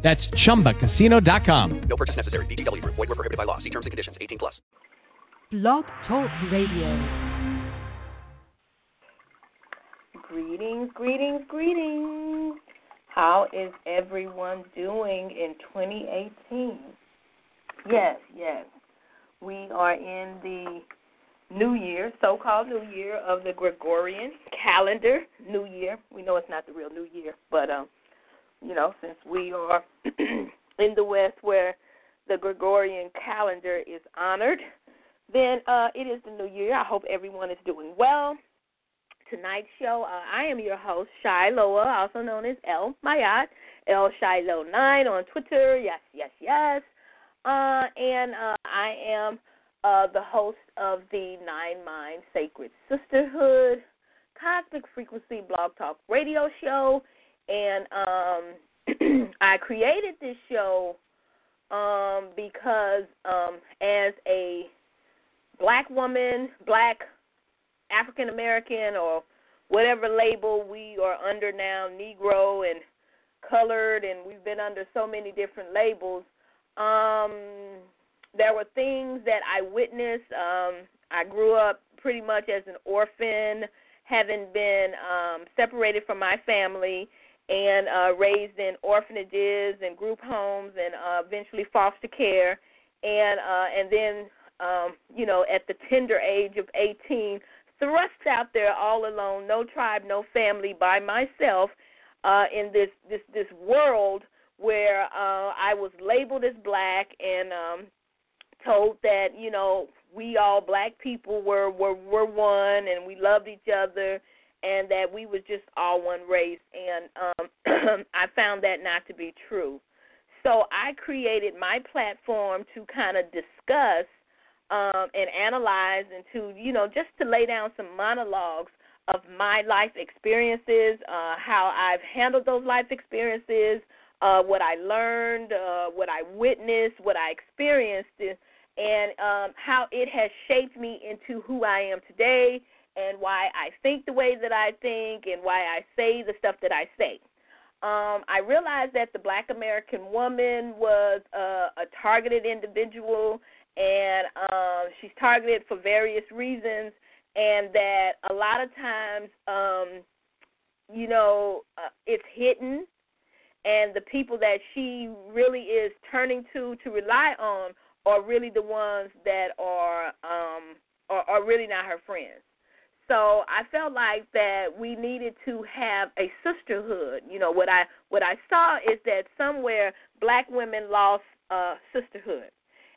That's chumbacasino.com. No purchase necessary. VGW Group. Void were prohibited by law. See terms and conditions. 18 plus. Blog Talk Radio. Greetings, greetings, greetings. How is everyone doing in 2018? Yes, yes. We are in the new year, so called new year of the Gregorian calendar. New year. We know it's not the real new year, but um you know, since we are in the West where the Gregorian calendar is honored, then uh, it is the new year. I hope everyone is doing well. Tonight's show, uh, I am your host, Shiloh, also known as El Mayat, El Shiloh 9 on Twitter. Yes, yes, yes. Uh, and uh, I am uh, the host of the Nine Mind Sacred Sisterhood Cosmic Frequency Blog Talk Radio Show and um, I created this show um, because um, as a black woman, black African American, or whatever label we are under now, Negro and colored, and we've been under so many different labels. Um, there were things that I witnessed. Um, I grew up pretty much as an orphan, having been um, separated from my family and uh, raised in orphanages and group homes and uh, eventually foster care, and uh, and then um, you know at the tender age of 18, thrust out there all alone, no tribe, no family, by myself, uh, in this this this world where uh, I was labeled as black and um, told that you know we all black people were were were one and we loved each other and that we was just all one race and um I found that not to be true. So I created my platform to kind of discuss um and analyze and to, you know, just to lay down some monologues of my life experiences, uh how I've handled those life experiences, uh what I learned, uh what I witnessed, what I experienced and um how it has shaped me into who I am today and why I think the way that I think and why I say the stuff that I say. Um, I realized that the black American woman was a, a targeted individual and um, she's targeted for various reasons, and that a lot of times, um, you know, uh, it's hidden, and the people that she really is turning to to rely on are really the ones that are um, are, are really not her friends. So I felt like that we needed to have a sisterhood. You know what I what I saw is that somewhere black women lost uh, sisterhood,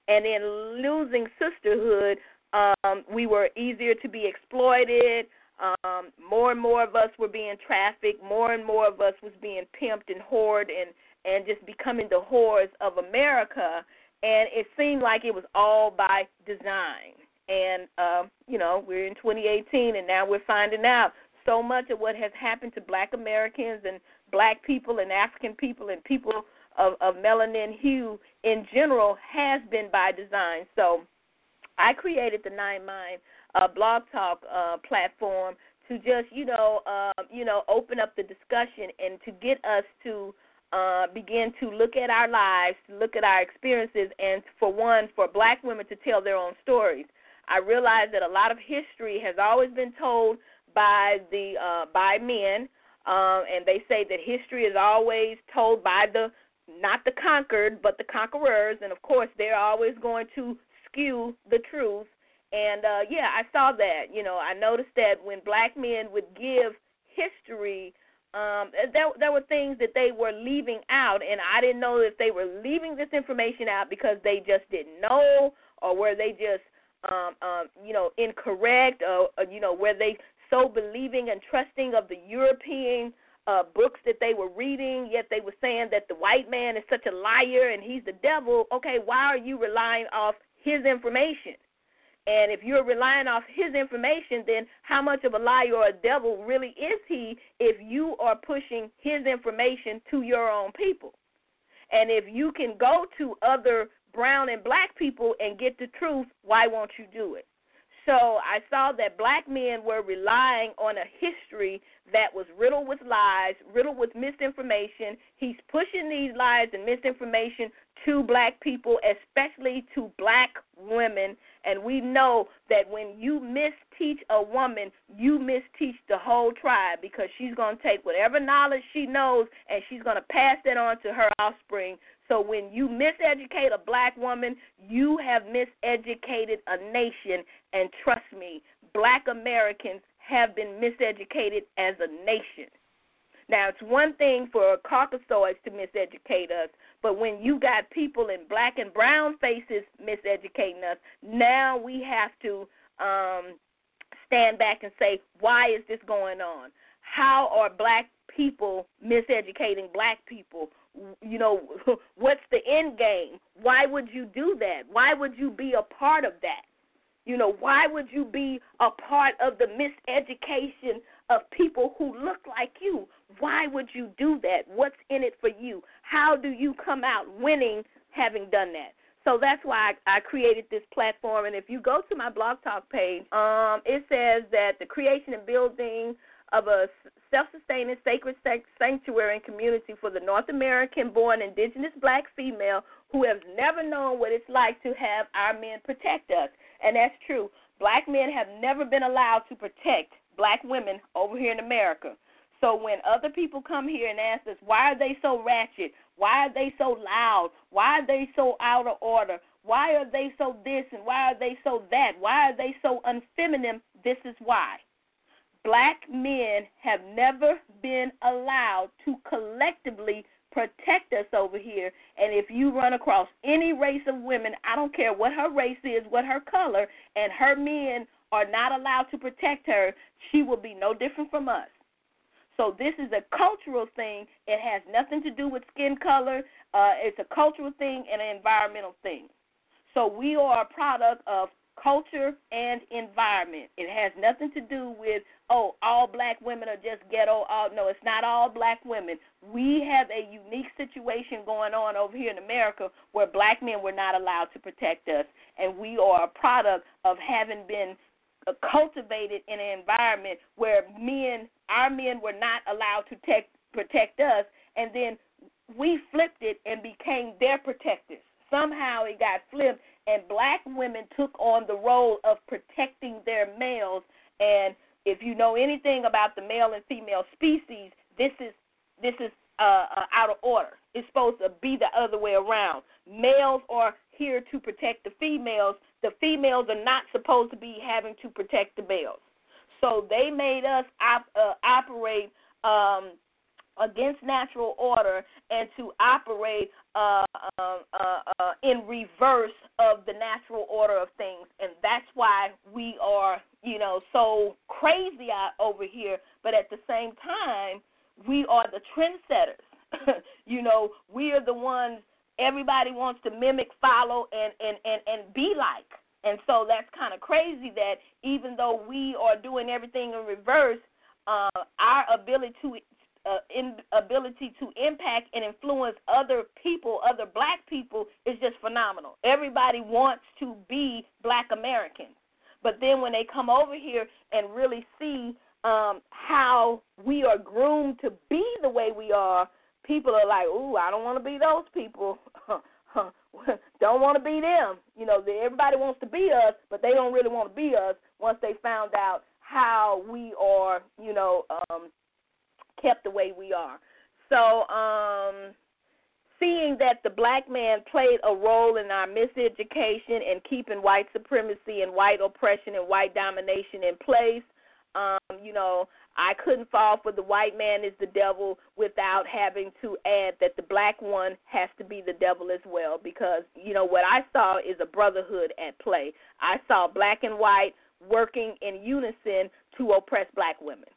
and in losing sisterhood, um, we were easier to be exploited. Um, more and more of us were being trafficked. More and more of us was being pimped and whored and and just becoming the whores of America. And it seemed like it was all by design and uh, you know we're in 2018 and now we're finding out so much of what has happened to black americans and black people and african people and people of, of melanin hue in general has been by design so i created the nine mind uh, blog talk uh, platform to just you know uh, you know open up the discussion and to get us to uh, begin to look at our lives, look at our experiences, and for one, for black women to tell their own stories. I realize that a lot of history has always been told by the uh, by men, um, and they say that history is always told by the not the conquered but the conquerors, and of course they're always going to skew the truth. And uh, yeah, I saw that. You know, I noticed that when black men would give history um, there there were things that they were leaving out, and I didn't know if they were leaving this information out because they just didn't know, or were they just um, um, you know, incorrect, or, or you know, where they so believing and trusting of the European uh, books that they were reading, yet they were saying that the white man is such a liar and he's the devil. Okay, why are you relying off his information. And if you're relying off his information, then how much of a liar or a devil really is he if you are pushing his information to your own people? And if you can go to other brown and black people and get the truth, why won't you do it? So I saw that black men were relying on a history that was riddled with lies, riddled with misinformation. He's pushing these lies and misinformation to black people, especially to black women. And we know that when you misteach a woman, you misteach the whole tribe because she's going to take whatever knowledge she knows and she's going to pass that on to her offspring. So when you miseducate a black woman, you have miseducated a nation. And trust me, black Americans have been miseducated as a nation. Now, it's one thing for Caucasoids to miseducate us, but when you got people in black and brown faces miseducating us, now we have to um, stand back and say, why is this going on? How are black people miseducating black people? You know, what's the end game? Why would you do that? Why would you be a part of that? You know, why would you be a part of the miseducation of people who look like you? Why would you do that? What's in it for you? How do you come out winning having done that? So that's why I, I created this platform. And if you go to my blog talk page, um, it says that the creation and building of a self sustaining sacred sanctuary and community for the North American born indigenous black female who has never known what it's like to have our men protect us. And that's true. Black men have never been allowed to protect black women over here in America. So when other people come here and ask us, why are they so ratchet? Why are they so loud? Why are they so out of order? Why are they so this and why are they so that? Why are they so unfeminine? This is why. Black men have never been allowed to collectively protect us over here. And if you run across any race of women, I don't care what her race is, what her color, and her men are not allowed to protect her, she will be no different from us. So this is a cultural thing. It has nothing to do with skin color. Uh, it's a cultural thing and an environmental thing. So we are a product of culture and environment. It has nothing to do with oh, all black women are just ghetto. All no, it's not all black women. We have a unique situation going on over here in America where black men were not allowed to protect us, and we are a product of having been cultivated in an environment where men, our men, were not allowed to protect protect us, and then we flipped it and became their protectors. Somehow it got flipped, and black women took on the role of protecting their males. And if you know anything about the male and female species, this is this is uh, uh, out of order. It's supposed to be the other way around. Males are here to protect the females. The females are not supposed to be having to protect the males. So they made us op- uh, operate um, against natural order and to operate uh, uh, uh, uh, in reverse of the natural order of things, and that's why we are, you know, so crazy out over here. But at the same time, we are the trendsetters. you know, we are the ones everybody wants to mimic, follow, and and and and be like. And so that's kind of crazy that even though we are doing everything in reverse, uh, our ability to uh, in, ability to impact and influence other people, other black people, is just phenomenal. Everybody wants to be black Americans. But then when they come over here and really see um, how we are groomed to be the way we are, people are like, "Ooh, I don't want to be those people. don't want to be them." You know, everybody wants to be us, but they don't really want to be us once they found out how we are, you know, um, kept the way we are. So, um, seeing that the black man played a role in our miseducation and keeping white supremacy and white oppression and white domination in place, um, you know, I couldn't fall for the white man is the devil without having to add that the black one has to be the devil as well because, you know, what I saw is a brotherhood at play. I saw black and white working in unison to oppress black women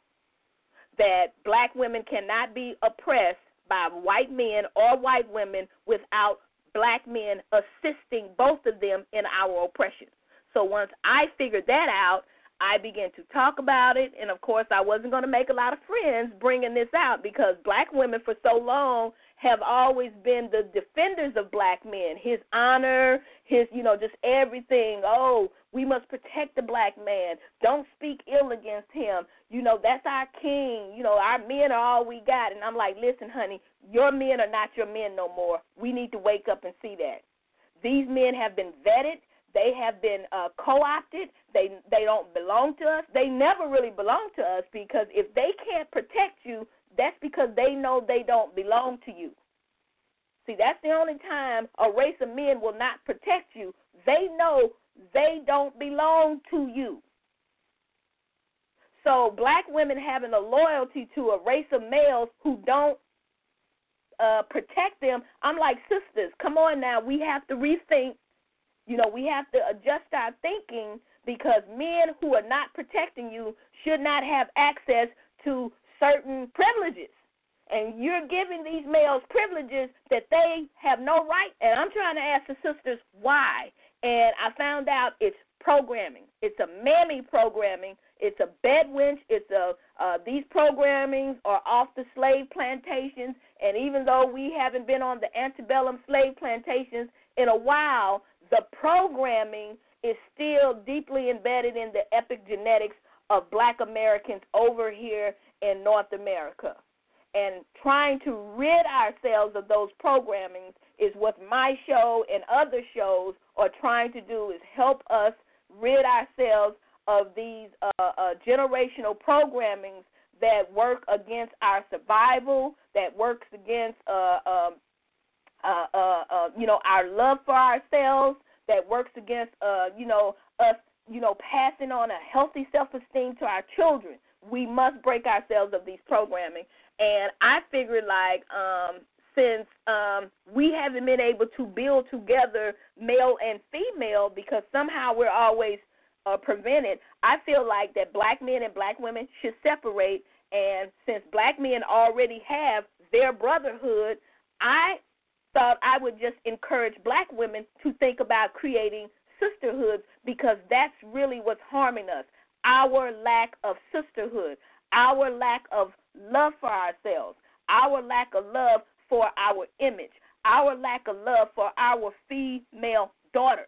that black women cannot be oppressed by white men or white women without black men assisting both of them in our oppression. So once I figured that out, I began to talk about it, and of course, I wasn't going to make a lot of friends bringing this out because black women for so long have always been the defenders of black men. His honor, his, you know, just everything. Oh, we must protect the black man. Don't speak ill against him. You know, that's our king. You know, our men are all we got. And I'm like, listen, honey, your men are not your men no more. We need to wake up and see that. These men have been vetted. They have been uh, co-opted. They they don't belong to us. They never really belong to us because if they can't protect you, that's because they know they don't belong to you. See, that's the only time a race of men will not protect you. They know they don't belong to you. So, black women having a loyalty to a race of males who don't uh, protect them, I'm like, sisters, come on now. We have to rethink you know, we have to adjust our thinking because men who are not protecting you should not have access to certain privileges. And you're giving these males privileges that they have no right. And I'm trying to ask the sisters why. And I found out it's programming. It's a mammy programming. It's a bed wench. It's a uh, these programmings are off the slave plantations. And even though we haven't been on the antebellum slave plantations in a while, the programming is still deeply embedded in the epigenetics of black Americans over here in North America. And trying to rid ourselves of those programmings is what my show and other shows are trying to do is help us rid ourselves of these uh, uh, generational programmings that work against our survival, that works against uh, um, uh, uh, uh, you know, our love for ourselves that works against, uh, you know, us, you know, passing on a healthy self-esteem to our children. We must break ourselves of these programming. And I figured, like, um, since um, we haven't been able to build together male and female because somehow we're always uh, prevented, I feel like that black men and black women should separate. And since black men already have their brotherhood, I thought I would just encourage black women to think about creating sisterhoods because that's really what's harming us. Our lack of sisterhood, our lack of love for ourselves, our lack of love for our image, our lack of love for our female daughters.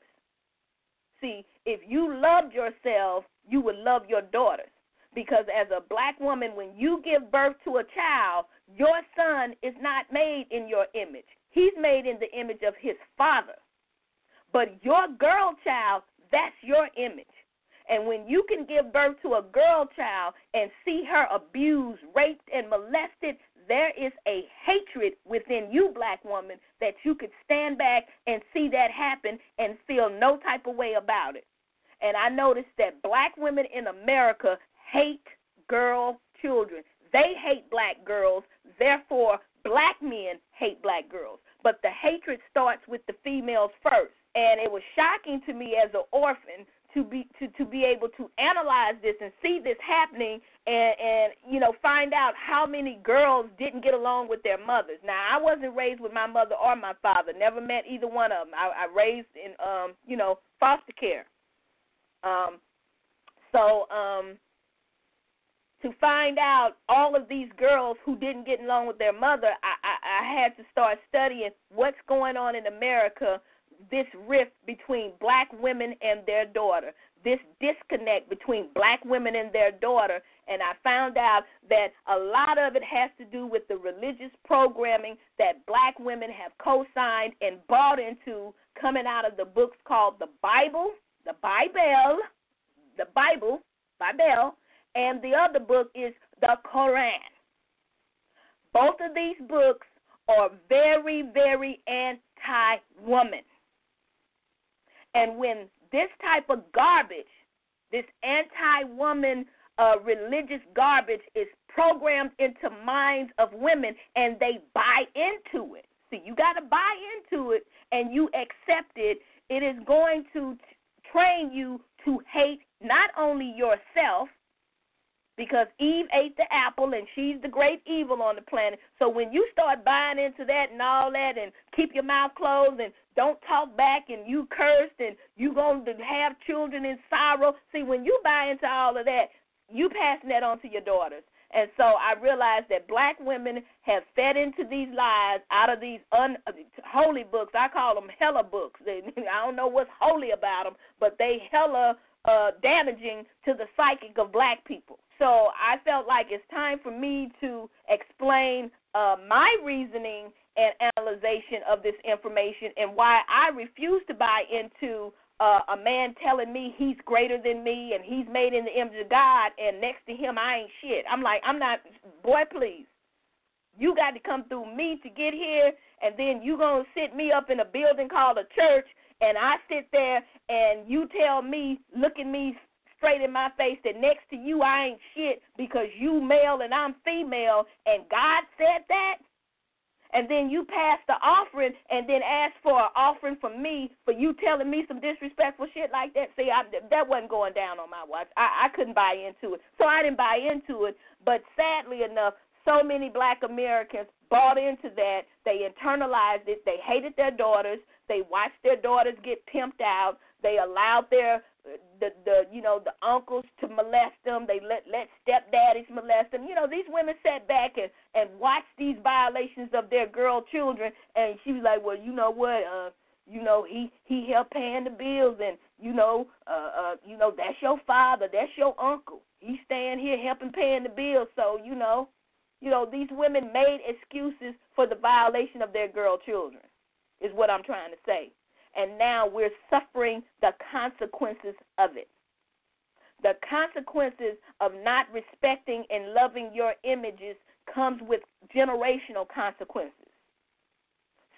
See, if you loved yourself, you would love your daughters. Because as a black woman, when you give birth to a child, your son is not made in your image. He's made in the image of his father. But your girl child, that's your image. And when you can give birth to a girl child and see her abused, raped, and molested, there is a hatred within you, black woman, that you could stand back and see that happen and feel no type of way about it. And I noticed that black women in America hate girl children. They hate black girls, therefore, black men hate black girls but the hatred starts with the females first. And it was shocking to me as an orphan to be to, to be able to analyze this and see this happening and and you know find out how many girls didn't get along with their mothers. Now I wasn't raised with my mother or my father. Never met either one of them. I, I raised in um you know foster care. Um, so um, to find out all of these girls who didn't get along with their mother, I, I, I had to start studying what's going on in America, this rift between black women and their daughter, this disconnect between black women and their daughter. And I found out that a lot of it has to do with the religious programming that black women have co signed and bought into coming out of the books called the Bible, the Bible, the Bible, Bible and the other book is the Koran. Both of these books are very, very anti woman. And when this type of garbage, this anti woman uh, religious garbage, is programmed into minds of women and they buy into it, see, you got to buy into it and you accept it, it is going to train you to hate not only yourself, because Eve ate the apple and she's the great evil on the planet. So when you start buying into that and all that and keep your mouth closed and don't talk back and you cursed and you going to have children in sorrow. See, when you buy into all of that, you passing that on to your daughters. And so I realized that black women have fed into these lies out of these unholy books. I call them hella books. I don't know what's holy about them, but they hella uh, damaging to the psychic of black people. So I felt like it's time for me to explain uh, my reasoning and analysis of this information and why I refuse to buy into uh, a man telling me he's greater than me and he's made in the image of God, and next to him I ain't shit. I'm like, I'm not, boy, please. You got to come through me to get here, and then you gonna sit me up in a building called a church, and I sit there and you tell me, look at me straight in my face that next to you I ain't shit because you male and I'm female, and God said that and then you pass the offering and then ask for an offering from me for you telling me some disrespectful shit like that. See, I, that wasn't going down on my watch. I, I couldn't buy into it, so I didn't buy into it. But sadly enough, so many Black Americans bought into that. They internalized it. They hated their daughters. They watched their daughters get pimped out. They allowed their the the you know the uncles to molest them. They let let stepdaddies molest them. You know these women sat back and and watched these violations of their girl children, and she was like, well, you know what, uh, you know he he helped paying the bills, and you know uh uh you know that's your father, that's your uncle. He's staying here helping paying the bills, so you know, you know these women made excuses for the violation of their girl children, is what I'm trying to say and now we're suffering the consequences of it. The consequences of not respecting and loving your images comes with generational consequences.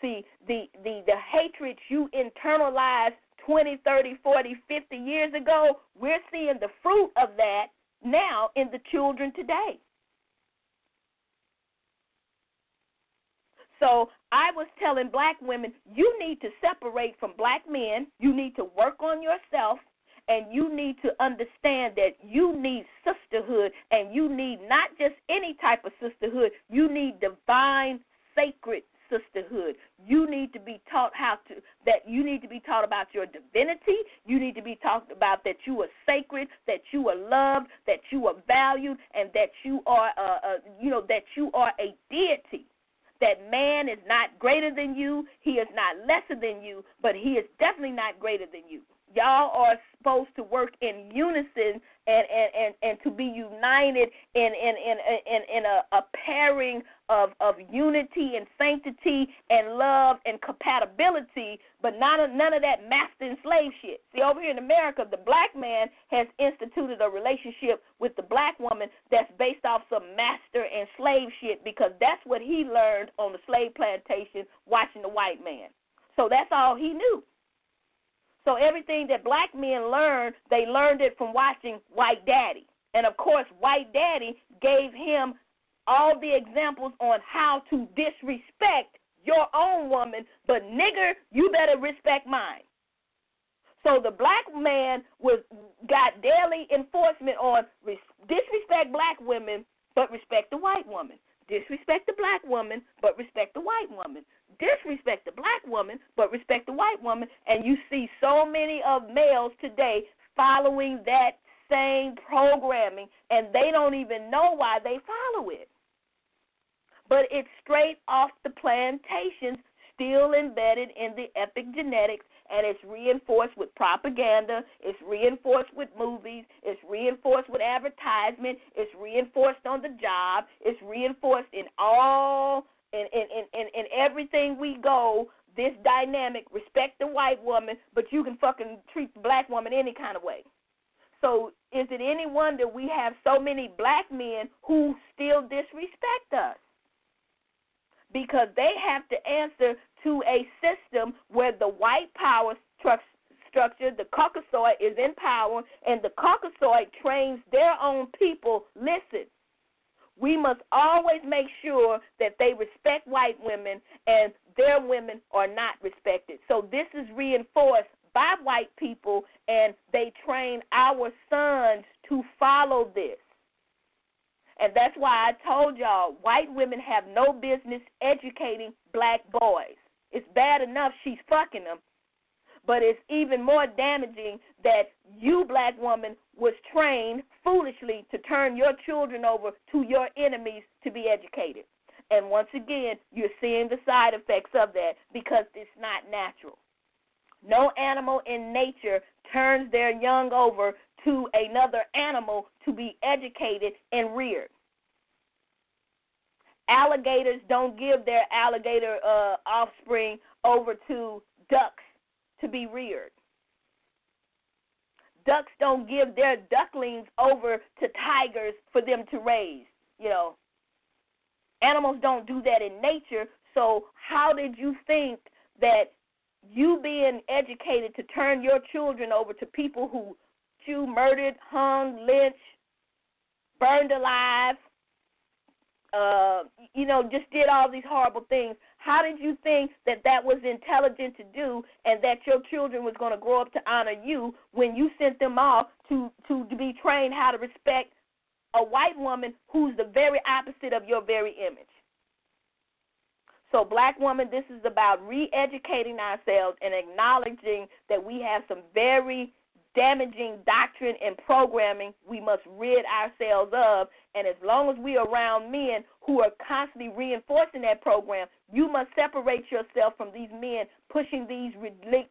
See, the, the, the hatred you internalized 20, 30, 40, 50 years ago, we're seeing the fruit of that now in the children today. So I was telling black women, you need to separate from black men. You need to work on yourself. And you need to understand that you need sisterhood, and you need not just any type of sisterhood, you need divine, sacred sisterhood. You need to be taught how to that you need to be taught about your divinity. You need to be taught about that you are sacred, that you are loved, that you are valued, and that you are uh, uh you know that you are a deity that man is not greater than you, he is not lesser than you, but he is definitely not greater than you. Y'all are supposed to work in unison and and and, and to be united in in in in, in a, a pairing of of unity and sanctity and love and compatibility, but none of none of that master and slave shit. See, over here in America, the black man has instituted a relationship with the black woman that's based off some master and slave shit because that's what he learned on the slave plantation watching the white man. So that's all he knew. So everything that black men learned, they learned it from watching White Daddy. And of course, White Daddy gave him all the examples on how to disrespect your own woman, but nigger, you better respect mine. So the black man was got daily enforcement on disrespect black women, but respect the white woman. Disrespect the black woman, but respect the white woman disrespect the black woman but respect the white woman and you see so many of males today following that same programming and they don't even know why they follow it. But it's straight off the plantations still embedded in the epigenetics and it's reinforced with propaganda, it's reinforced with movies, it's reinforced with advertisement, it's reinforced on the job, it's reinforced in all in in in in everything we go, this dynamic, respect the white woman, but you can fucking treat the black woman any kind of way. So is it any wonder we have so many black men who still disrespect us? Because they have to answer to a system where the white power structure, the Caucasoid is in power, and the Caucasoid trains their own people. Listen, we must always make sure that they respect white women and their women are not respected. So this is reinforced by white people and they train our sons to follow this. And that's why I told y'all white women have no business educating black boys. It's bad enough she's fucking them, but it's even more damaging that you, black woman, was trained foolishly to turn your children over to your enemies to be educated. And once again, you're seeing the side effects of that because it's not natural. No animal in nature turns their young over to another animal to be educated and reared. Alligators don't give their alligator uh, offspring over to ducks to be reared. Ducks don't give their ducklings over to tigers for them to raise. You know, animals don't do that in nature. So, how did you think that you being educated to turn your children over to people who you murdered, hung, lynched, burned alive, uh, you know, just did all these horrible things. How did you think that that was intelligent to do, and that your children was going to grow up to honor you when you sent them off to to, be trained how to respect a white woman who's the very opposite of your very image? So, black woman, this is about re educating ourselves and acknowledging that we have some very damaging doctrine and programming we must rid ourselves of. And as long as we are around men who are constantly reinforcing that program, you must separate yourself from these men pushing these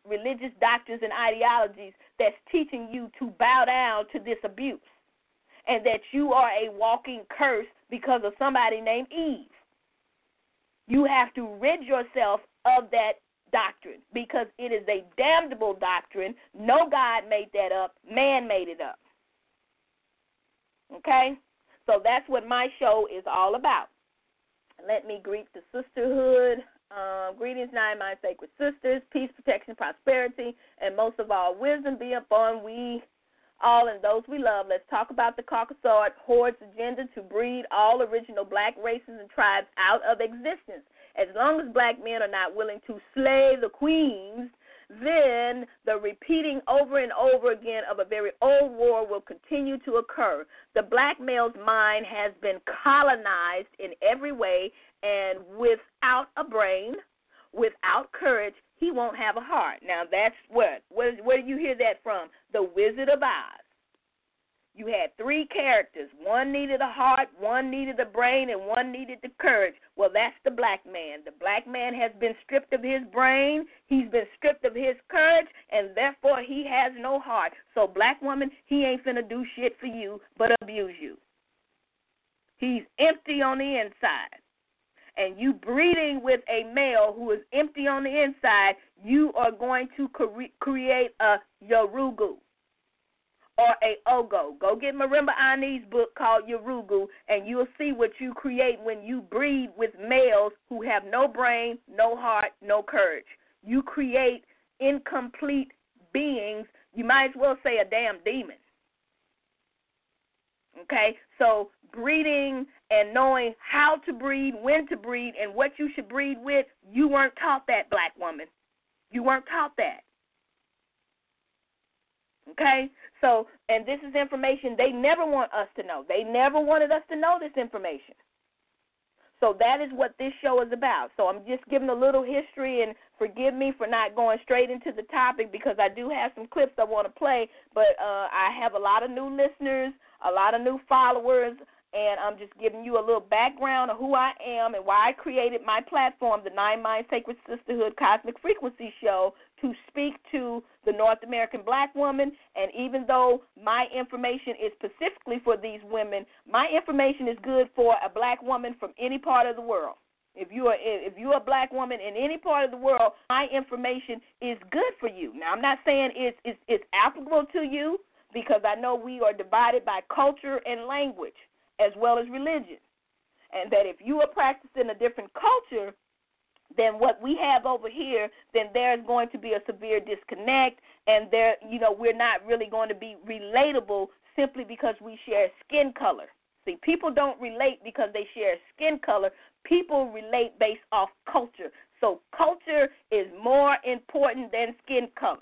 religious doctrines and ideologies that's teaching you to bow down to this abuse. And that you are a walking curse because of somebody named Eve. You have to rid yourself of that doctrine because it is a damnable doctrine. No God made that up, man made it up. Okay? So that's what my show is all about. Let me greet the sisterhood. Um, greetings, nine my sacred sisters, peace, protection, prosperity, and most of all, wisdom be upon we all and those we love. Let's talk about the Caucasoid Horde's agenda to breed all original black races and tribes out of existence as long as black men are not willing to slay the queens, then the repeating over and over again of a very old war will continue to occur. The black male's mind has been colonized in every way, and without a brain, without courage, he won't have a heart. Now that's what? Where, where do you hear that from? The Wizard of Oz you had three characters. One needed a heart, one needed a brain, and one needed the courage. Well, that's the black man. The black man has been stripped of his brain, he's been stripped of his courage, and therefore he has no heart. So, black woman, he ain't finna do shit for you but abuse you. He's empty on the inside. And you breeding with a male who is empty on the inside, you are going to cre- create a Yurugu or a Ogo. Go get Marimba Ani's book called Yurugu, and you'll see what you create when you breed with males who have no brain, no heart, no courage. You create incomplete beings. You might as well say a damn demon. Okay? So, breeding and knowing how to breed, when to breed, and what you should breed with, you weren't taught that, black woman. You weren't taught that. Okay? So, and this is information they never want us to know. They never wanted us to know this information. So that is what this show is about. So I'm just giving a little history and forgive me for not going straight into the topic because I do have some clips I want to play, but uh, I have a lot of new listeners, a lot of new followers and I'm just giving you a little background of who I am and why I created my platform, the Nine Mind Sacred Sisterhood Cosmic Frequency Show, to speak to the North American black woman. And even though my information is specifically for these women, my information is good for a black woman from any part of the world. If you are if you're a black woman in any part of the world, my information is good for you. Now I'm not saying it's it's, it's applicable to you because I know we are divided by culture and language as well as religion. And that if you are practicing a different culture than what we have over here, then there's going to be a severe disconnect and there you know, we're not really going to be relatable simply because we share skin color. See, people don't relate because they share skin color. People relate based off culture. So culture is more important than skin color.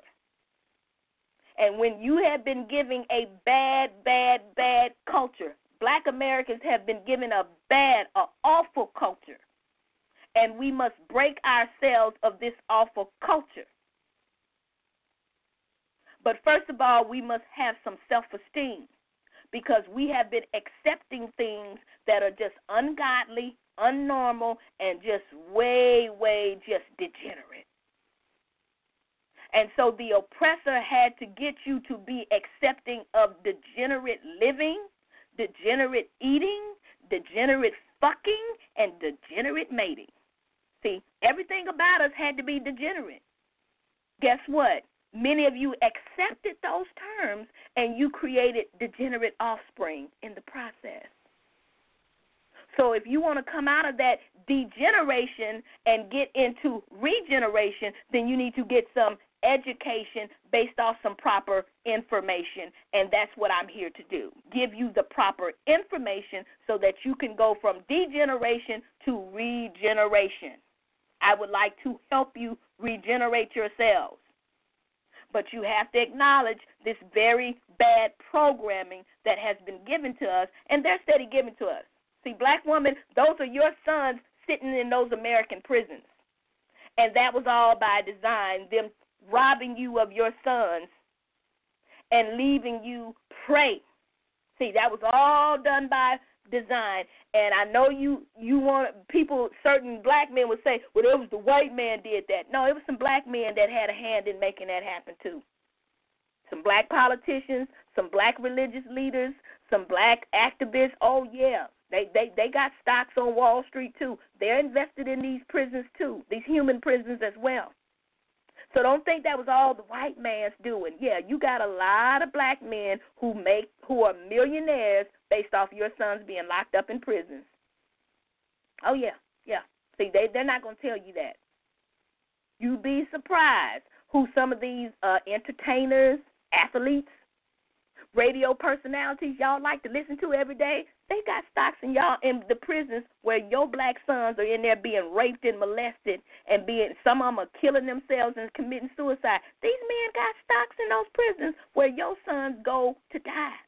And when you have been giving a bad, bad, bad culture, black Americans have been given a bad, a awful culture. And we must break ourselves of this awful culture. But first of all, we must have some self esteem because we have been accepting things that are just ungodly, unnormal, and just way, way just degenerate. And so the oppressor had to get you to be accepting of degenerate living, degenerate eating, degenerate fucking, and degenerate mating. See, everything about us had to be degenerate. Guess what? Many of you accepted those terms and you created degenerate offspring in the process. So if you want to come out of that degeneration and get into regeneration, then you need to get some education based off some proper information. And that's what I'm here to do give you the proper information so that you can go from degeneration to regeneration. I would like to help you regenerate yourselves. But you have to acknowledge this very bad programming that has been given to us, and they're steady giving to us. See, black women, those are your sons sitting in those American prisons. And that was all by design, them robbing you of your sons and leaving you prey. See, that was all done by design. And I know you you want people certain black men would say, Well it was the white man did that. No, it was some black men that had a hand in making that happen too. Some black politicians, some black religious leaders, some black activists. Oh yeah. They they they got stocks on Wall Street too. They're invested in these prisons too, these human prisons as well. So don't think that was all the white man's doing. Yeah, you got a lot of black men who make who are millionaires based off your sons being locked up in prisons. Oh yeah, yeah. See, they they're not gonna tell you that. You'd be surprised who some of these uh, entertainers, athletes, radio personalities y'all like to listen to every day. They got stocks in y'all in the prisons where your black sons are in there being raped and molested and being some of them are killing themselves and committing suicide. These men got stocks in those prisons where your sons go to die.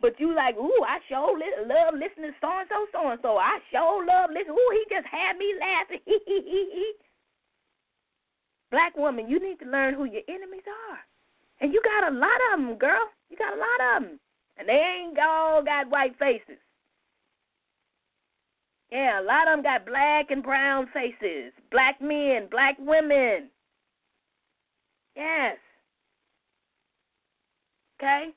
But you like, ooh, I sure li- love listening to so and so, so and so. I sure love listening. Ooh, he just had me laughing. Black woman, you need to learn who your enemies are, and you got a lot of them, girl. You got a lot of them. And they ain't all got white faces. Yeah, a lot of them got black and brown faces. Black men, black women. Yes. Okay?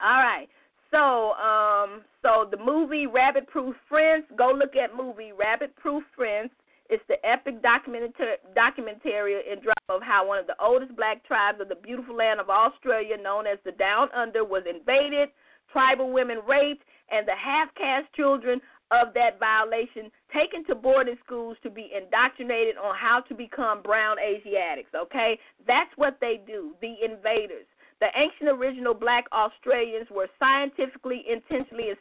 All right. So, um, so the movie Rabbit Proof Fence, go look at movie Rabbit Proof Fence. It's the epic documentary, documentary and drama of how one of the oldest black tribes of the beautiful land of Australia, known as the Down Under, was invaded, tribal women raped, and the half caste children of that violation taken to boarding schools to be indoctrinated on how to become brown Asiatics. Okay? That's what they do, the invaders. The ancient original black Australians were scientifically, intentionally,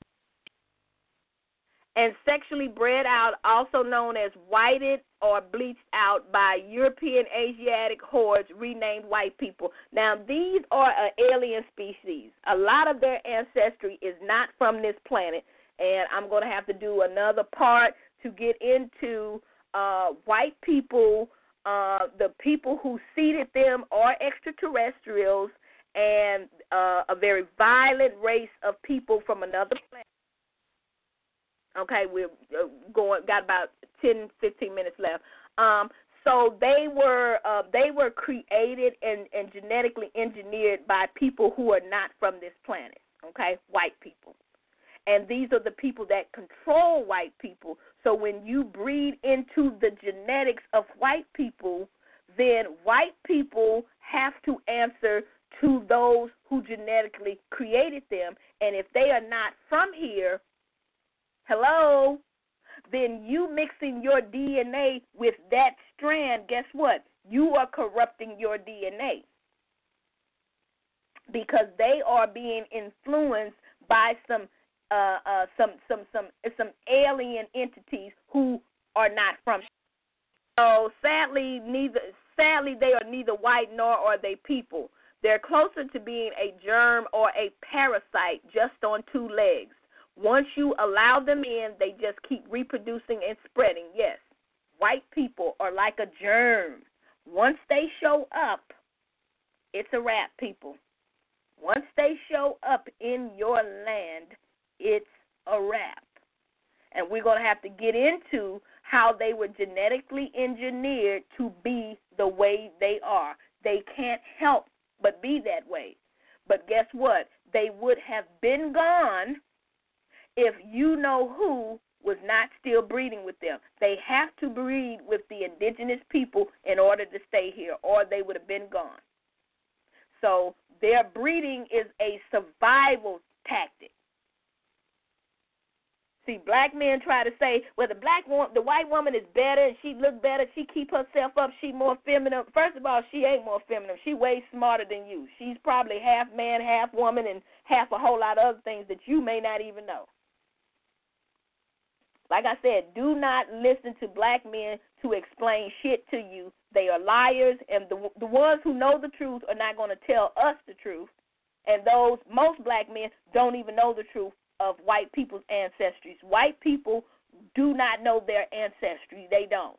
and sexually bred out, also known as whited or bleached out by European Asiatic hordes renamed white people. Now, these are an alien species. A lot of their ancestry is not from this planet, and I'm going to have to do another part to get into uh, white people, uh, the people who seeded them are extraterrestrials, and uh, a very violent race of people from another planet Okay, we're uh, going. Got about ten, fifteen minutes left. Um, so they were uh, they were created and, and genetically engineered by people who are not from this planet. Okay, white people, and these are the people that control white people. So when you breed into the genetics of white people, then white people have to answer to those who genetically created them. And if they are not from here, Hello? Then you mixing your DNA with that strand, guess what? You are corrupting your DNA. Because they are being influenced by some uh, uh, some some some some alien entities who are not from. So sadly, neither sadly they are neither white nor are they people they're closer to being a germ or a parasite just on two legs. Once you allow them in, they just keep reproducing and spreading. Yes, white people are like a germ. Once they show up, it's a wrap, people. Once they show up in your land, it's a wrap. And we're going to have to get into how they were genetically engineered to be the way they are. They can't help but be that way. But guess what? They would have been gone if you know who was not still breeding with them. They have to breed with the indigenous people in order to stay here, or they would have been gone. So their breeding is a survival tactic. See, black men try to say, well, the black woman, the white woman is better, and she look better. She keep herself up. She more feminine. First of all, she ain't more feminine. She way smarter than you. She's probably half man, half woman, and half a whole lot of other things that you may not even know. Like I said, do not listen to black men to explain shit to you. They are liars, and the the ones who know the truth are not going to tell us the truth. And those most black men don't even know the truth of white people's ancestries. White people do not know their ancestry. They don't.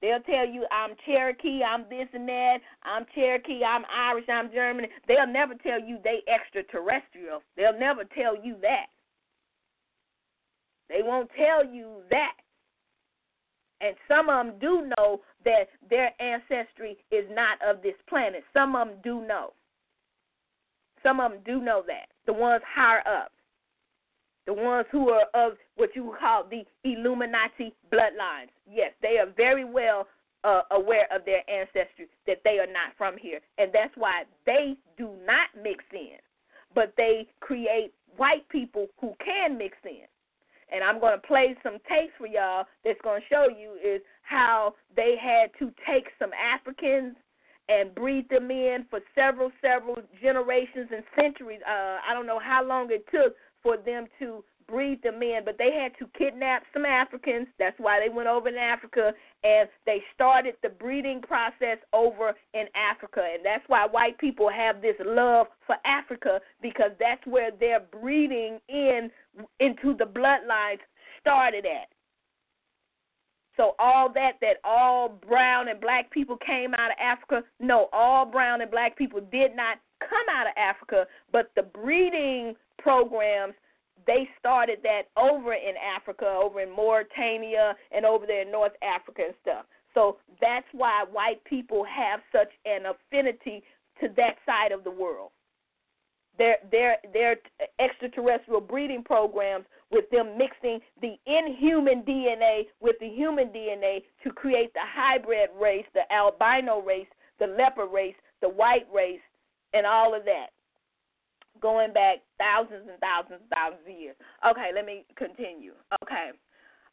They'll tell you I'm Cherokee, I'm this and that, I'm Cherokee, I'm Irish, I'm German. They'll never tell you they extraterrestrial. They'll never tell you that. They won't tell you that. And some of them do know that their ancestry is not of this planet. Some of them do know. Some of them do know that. The ones higher up. The ones who are of what you call the Illuminati bloodlines. Yes, they are very well uh, aware of their ancestry, that they are not from here. And that's why they do not mix in. But they create white people who can mix in. And I'm going to play some tapes for y'all that's going to show you is how they had to take some Africans and breed them in for several, several generations and centuries. Uh, I don't know how long it took for them to breed them in, but they had to kidnap some Africans. That's why they went over in Africa and they started the breeding process over in Africa. And that's why white people have this love for Africa because that's where their breeding in into the bloodlines started at. So all that that all brown and black people came out of Africa, no, all brown and black people did not come out of Africa, but the breeding programs they started that over in Africa, over in Mauritania and over there in North Africa and stuff. So that's why white people have such an affinity to that side of the world their their their extraterrestrial breeding programs with them mixing the inhuman DNA with the human DNA to create the hybrid race, the albino race, the leper race, the white race, and all of that. Going back thousands and thousands and thousands of years. Okay, let me continue. Okay.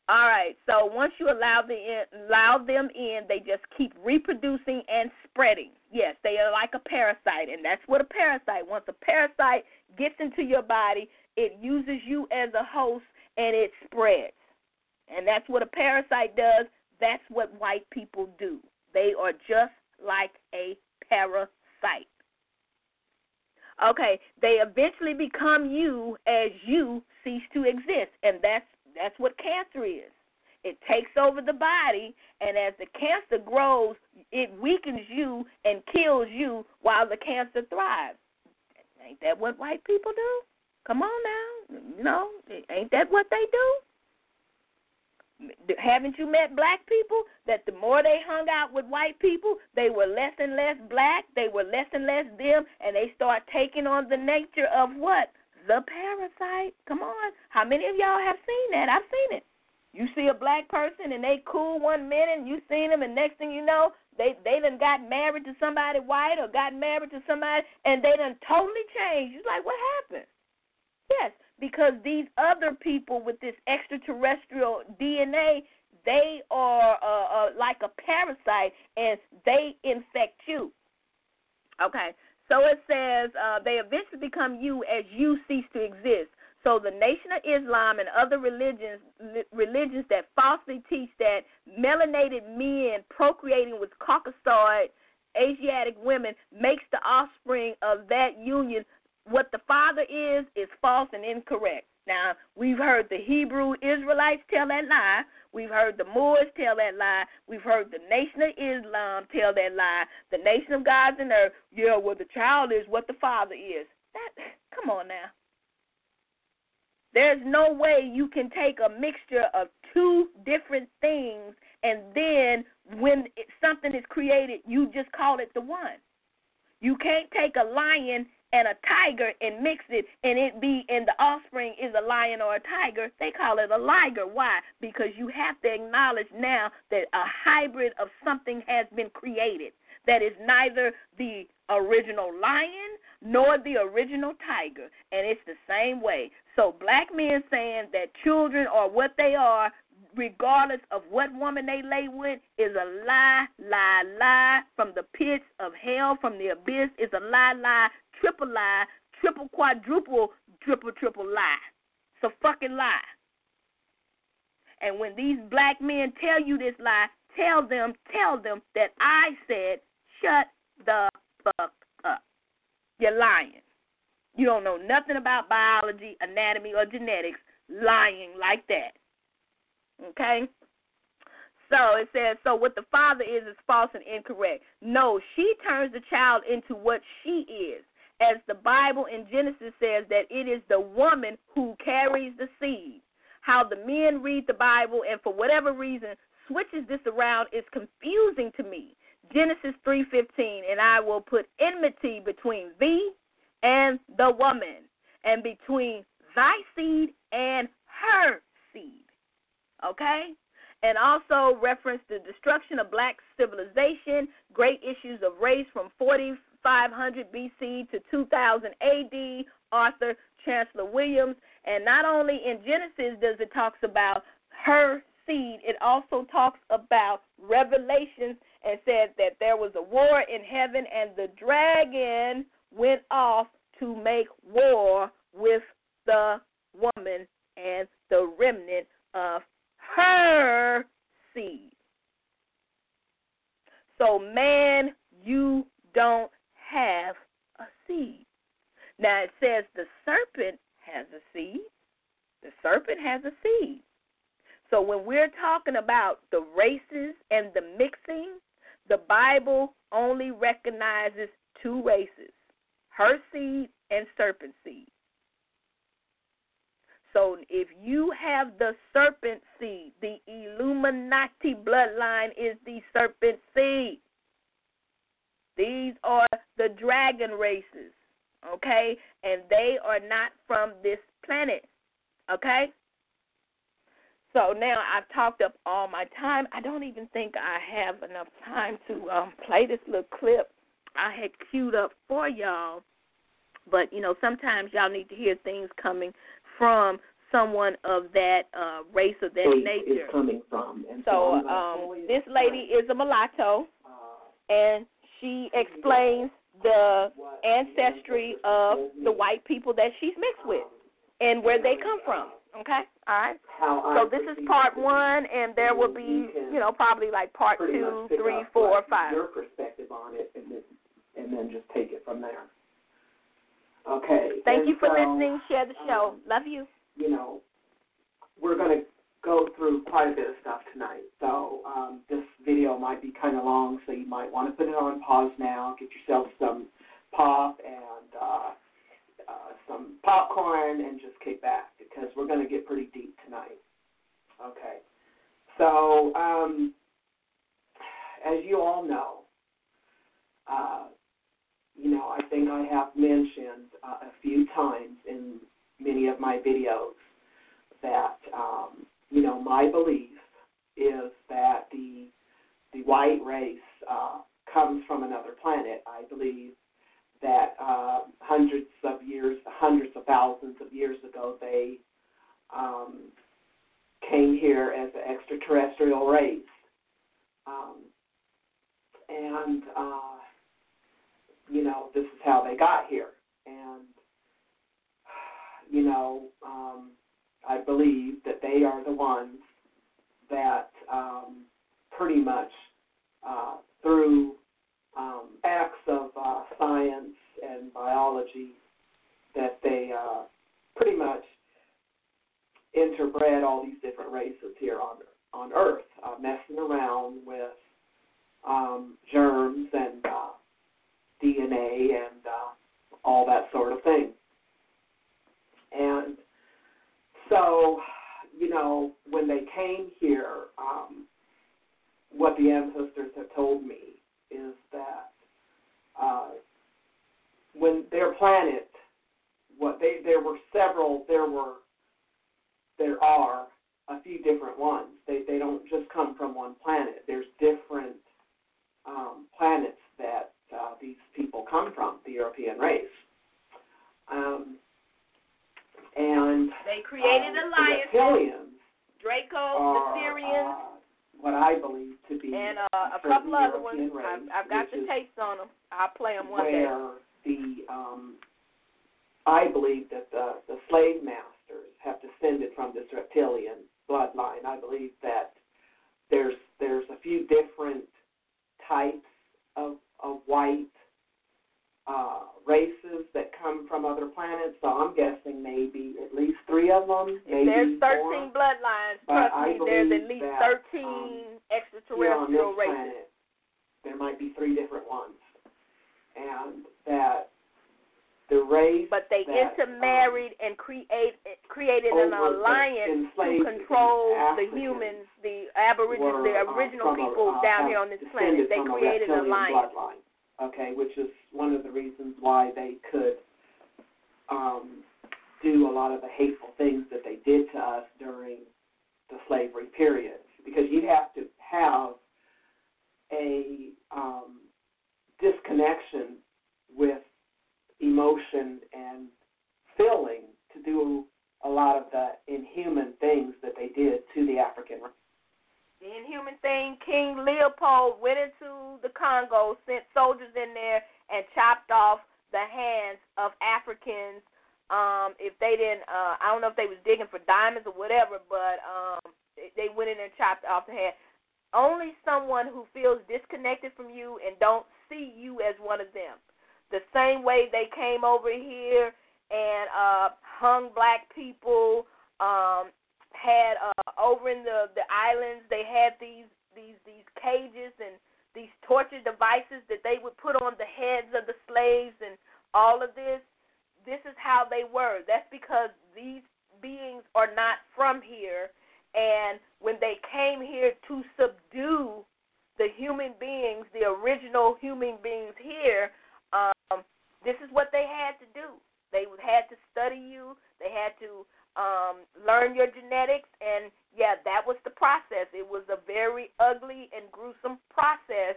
All right. So once you allow the allow them in, they just keep reproducing and spreading. Yes, they are like a parasite, and that's what a parasite. Once a parasite gets into your body, it uses you as a host and it spreads. And that's what a parasite does. That's what white people do. They are just like a parasite. Okay, they eventually become you as you cease to exist, and that's that's what cancer is. It takes over the body, and as the cancer grows, it weakens you and kills you while the cancer thrives. Ain't that what white people do? Come on now. No, ain't that what they do? Haven't you met black people that the more they hung out with white people, they were less and less black, they were less and less them, and they start taking on the nature of what? The parasite. Come on. How many of y'all have seen that? I've seen it. You see a black person and they cool one minute, and you seen them, and next thing you know, they they done got married to somebody white or got married to somebody, and they done totally changed. You're like, what happened? Yes, because these other people with this extraterrestrial DNA, they are uh, uh, like a parasite, and they infect you. Okay, so it says uh, they eventually become you as you cease to exist. So the Nation of Islam and other religions religions that falsely teach that melanated men procreating with Caucasoid Asiatic women makes the offspring of that union what the father is is false and incorrect. Now, we've heard the Hebrew Israelites tell that lie. We've heard the Moors tell that lie. We've heard the Nation of Islam tell that lie. The Nation of Gods and Earth, yeah, well, the child is what the father is. That, come on now. There's no way you can take a mixture of two different things and then when it, something is created, you just call it the one. You can't take a lion and a tiger and mix it and it be and the offspring is a lion or a tiger, they call it a liger. Why? Because you have to acknowledge now that a hybrid of something has been created that is neither the original lion nor the original tiger. And it's the same way. So black men saying that children are what they are regardless of what woman they lay with, is a lie, lie, lie from the pits of hell, from the abyss, is a lie, lie, triple lie, triple, quadruple, triple, triple lie. It's a fucking lie. And when these black men tell you this lie, tell them, tell them that I said, shut the fuck up. You're lying. You don't know nothing about biology, anatomy, or genetics, lying like that. Okay? So it says, so what the father is is false and incorrect. No, she turns the child into what she is. As the Bible in Genesis says that it is the woman who carries the seed. How the men read the Bible and for whatever reason switches this around is confusing to me. Genesis 3:15 and I will put enmity between thee and the woman and between thy seed and her seed okay? And also reference the destruction of black civilization, great issues of race from 4500 BC to 2000 AD, author Chancellor Williams. And not only in Genesis does it talks about her seed, it also talks about Revelations and said that there was a war in heaven and the dragon went off to make war with the woman and the remnant of her seed. So, man, you don't have a seed. Now it says the serpent has a seed. The serpent has a seed. So when we're talking about the races and the mixing, the Bible only recognizes two races her seed and serpent seed. So if you have the serpent seed, the Illuminati bloodline is the serpent seed. These are the dragon races, okay? And they are not from this planet, okay? So now I've talked up all my time. I don't even think I have enough time to um, play this little clip I had queued up for y'all. But you know, sometimes y'all need to hear things coming from someone of that uh, race or that nature. Is coming from. And so so um, this lady is a mulatto, and she explains the ancestry of the white people that she's mixed with and where they come from. Okay, all right. So this is part one, and there will be, you know, probably like part two, three, four, five. Your perspective on it, and then and then just take it from there. Okay. Thank and you for so, listening. Share the show. um, Love you. you know, we're going to go through quite a bit of stuff tonight. So um, this video might be kind of long, so you might want to put it on pause now, get yourself some pop and uh, uh, some popcorn, and just kick back because we're going to get pretty deep tonight. Okay. So, um, as you all know, uh, you know, I think I have mentioned uh, a few times in many of my videos that um, you know my belief is that the the white race uh, comes from another planet. I believe that uh, hundreds of years, hundreds of thousands of years ago, they um, came here as an extraterrestrial race, um, and uh, you know this is how they got here, and you know, um, I believe that they are the ones that um, pretty much uh, through um, acts of uh, science and biology that they uh, pretty much interbred all these different races here on on Earth, uh, messing around with um, germs and uh, DNA and uh, all that sort of thing. And so, you know, when they came here, um, what the ancestors have told me is that uh, when their planet, what they there were several, there were, there are a few different ones. They they don't just come from one planet. There's different um, planets that uh, these people come from, the European race. Um, and They created um, alliances. Draco, are the Sirians, uh, what I believe to be and uh, a couple other European ones. race, I've, I've got the tapes on them. I'll play them one day. where the um, I believe that the, the slave masters have descended from this reptilian bloodline. I believe that there's there's a few different types of of white uh, races that come from other planets. So I'm guessing maybe at least three of them. Maybe there's 13 more. bloodlines, But trust I me, there's at least that, 13 um, extraterrestrial this races. planet, there might be three different ones, and that the race But they that, intermarried and create created an alliance to control the humans, the aborigines, were, the uh, original a- people uh, down here on this planet. They created an alliance. bloodline, okay, which is one of the reasons why they could um, do a lot of the hateful things that they did to us during the slavery period, because you have to have a um, disconnection with emotion and feeling to do a lot of the inhuman things that they did to the African race. The inhuman thing, King Leopold went into the Congo, sent soldiers in there, and chopped off the hands of Africans. Um, if they didn't, uh, I don't know if they was digging for diamonds or whatever, but um, they- went in and chopped off the hand. Only someone who feels disconnected from you and don't see you as one of them. The same way they came over here and uh, hung black people, um, had uh, over in the the islands they had these these these cages and these torture devices that they would put on the heads of the slaves and all of this. This is how they were. That's because these beings are not from here. And when they came here to subdue the human beings the original human beings here um this is what they had to do. They had to study you. They had to um, learn your genetics, and yeah, that was the process. It was a very ugly and gruesome process,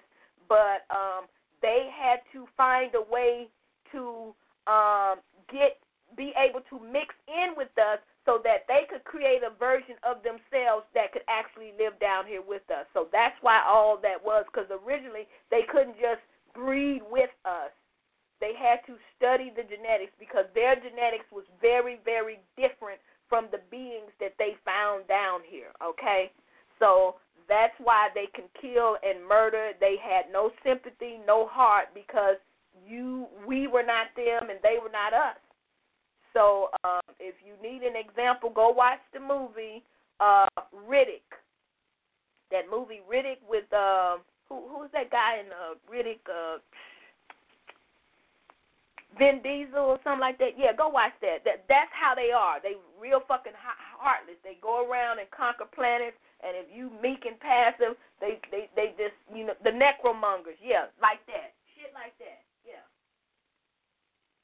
but um, they had to find a way to um, get be able to mix in with us so that they could create a version of themselves that could actually live down here with us. So that's why all that was because originally they couldn't just breed with us they had to study the genetics because their genetics was very, very different from the beings that they found down here. Okay, so that's why they can kill and murder. They had no sympathy, no heart because you, we were not them and they were not us. So um, if you need an example, go watch the movie uh, Riddick. That movie Riddick with uh, who who's that guy in uh, Riddick? Uh, Vin Diesel or something like that. Yeah, go watch that. That that's how they are. They real fucking heartless. They go around and conquer planets, and if you meek and passive, they they they just you know the necromongers. Yeah, like that. Shit like that. Yeah,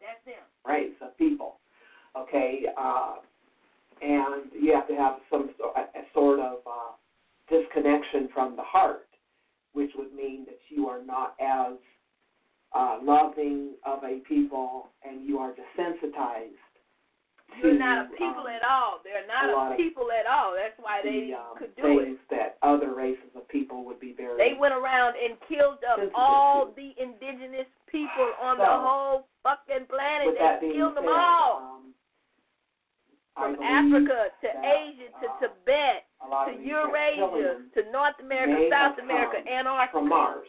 that's them. race of people. Okay, uh, and you have to have some sort, a, a sort of uh, disconnection from the heart, which would mean that you are not as uh, loving of a people, and you are desensitized. You're to, not a people um, at all. They're not a of people at all. That's why they the um, could do it. things that other races of people would be very. They went around and killed up all to. the indigenous people on the whole fucking planet. They killed them said, all. um, From Africa to that, Asia to uh, Tibet to Eurasia to North America, South America, Antarctica. from Mars.